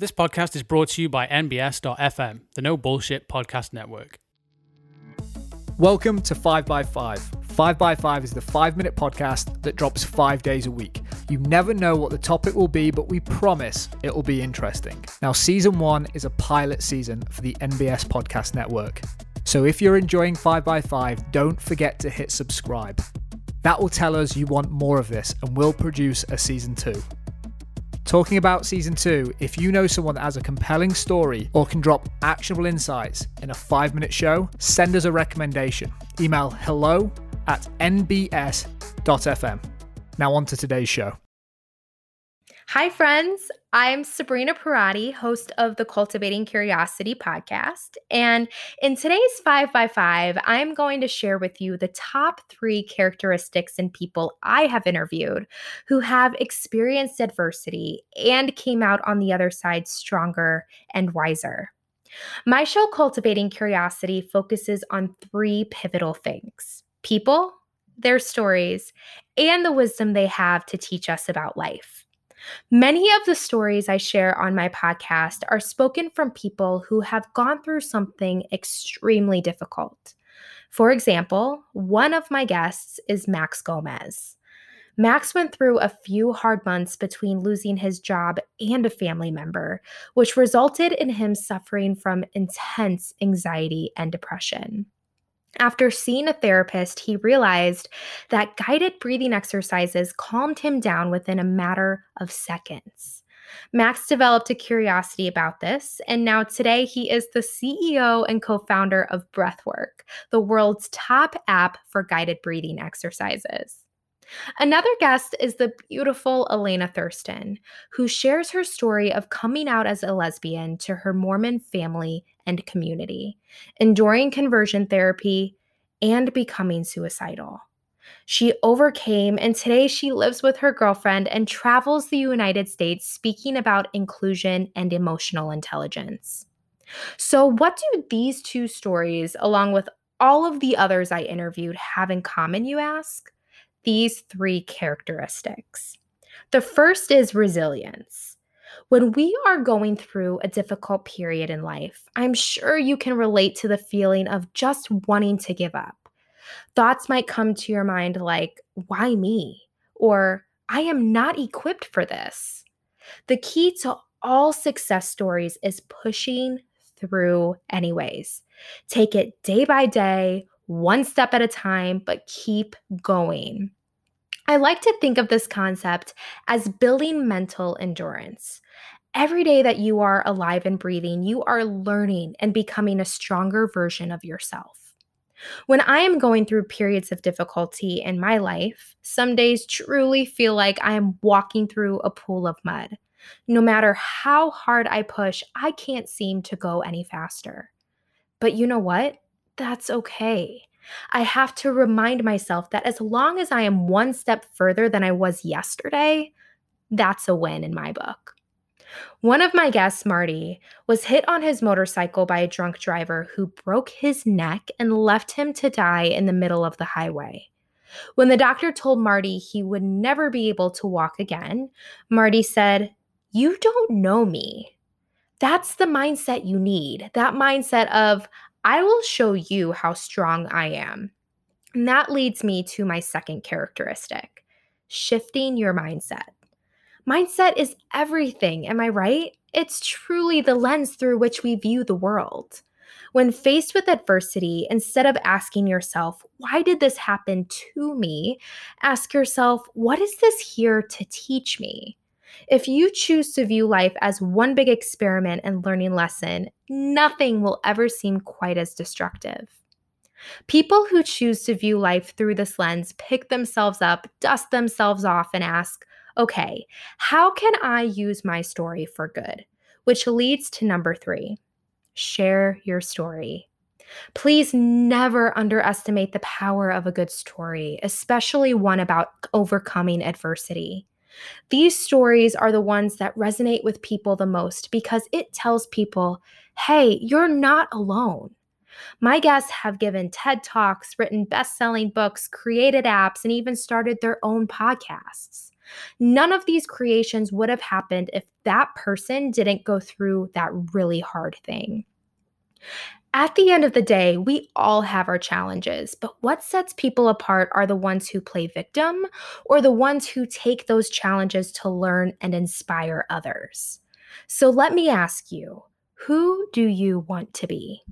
This podcast is brought to you by NBS.FM, the No Bullshit Podcast Network. Welcome to 5x5. 5x5 is the five minute podcast that drops five days a week. You never know what the topic will be, but we promise it will be interesting. Now, season one is a pilot season for the NBS Podcast Network. So if you're enjoying 5x5, don't forget to hit subscribe. That will tell us you want more of this, and we'll produce a season two. Talking about season two, if you know someone that has a compelling story or can drop actionable insights in a five minute show, send us a recommendation. Email hello at nbs.fm. Now, on to today's show. Hi, friends. I'm Sabrina Parati, host of the Cultivating Curiosity podcast. And in today's 5 by 5 I'm going to share with you the top three characteristics in people I have interviewed who have experienced adversity and came out on the other side stronger and wiser. My show, Cultivating Curiosity, focuses on three pivotal things people, their stories, and the wisdom they have to teach us about life. Many of the stories I share on my podcast are spoken from people who have gone through something extremely difficult. For example, one of my guests is Max Gomez. Max went through a few hard months between losing his job and a family member, which resulted in him suffering from intense anxiety and depression. After seeing a therapist, he realized that guided breathing exercises calmed him down within a matter of seconds. Max developed a curiosity about this, and now today he is the CEO and co founder of Breathwrk, the world's top app for guided breathing exercises. Another guest is the beautiful Elena Thurston, who shares her story of coming out as a lesbian to her Mormon family and community, enduring conversion therapy, and becoming suicidal. She overcame, and today she lives with her girlfriend and travels the United States speaking about inclusion and emotional intelligence. So, what do these two stories, along with all of the others I interviewed, have in common, you ask? these three characteristics. The first is resilience. When we are going through a difficult period in life, I'm sure you can relate to the feeling of just wanting to give up. Thoughts might come to your mind like, why me? Or, I am not equipped for this. The key to all success stories is pushing through, anyways. Take it day by day, one step at a time, but keep going. I like to think of this concept as building mental endurance. Every day that you are alive and breathing, you are learning and becoming a stronger version of yourself. When I am going through periods of difficulty in my life, some days truly feel like I am walking through a pool of mud. No matter how hard I push, I can't seem to go any faster. But you know what? that's okay. I have to remind myself that as long as I am one step further than I was yesterday, that's a win in my book. One of my guests, Marty, was hit on his motorcycle by a drunk driver who broke his neck and left him to die in the middle of the highway. When the doctor told Marty he would never be able to walk again, Marty said, You don't know me. That's the mindset you need. That mindset of, I will show you how strong I am. And that leads me to my second characteristic shifting your mindset. Mindset is everything, am I right? It's truly the lens through which we view the world. When faced with adversity, instead of asking yourself, why did this happen to me? Ask yourself, what is this here to teach me? If you choose to view life as one big experiment and learning lesson, nothing will ever seem quite as destructive. People who choose to view life through this lens pick themselves up, dust themselves off, and ask, okay, how can I use my story for good? Which leads to number three share your story. Please never underestimate the power of a good story, especially one about overcoming adversity. These stories are the ones that resonate with people the most because it tells people, hey, you're not alone. My guests have given TED Talks, written best selling books, created apps, and even started their own podcasts. None of these creations would have happened if that person didn't go through that really hard thing. At the end of the day, we all have our challenges, but what sets people apart are the ones who play victim or the ones who take those challenges to learn and inspire others. So let me ask you who do you want to be?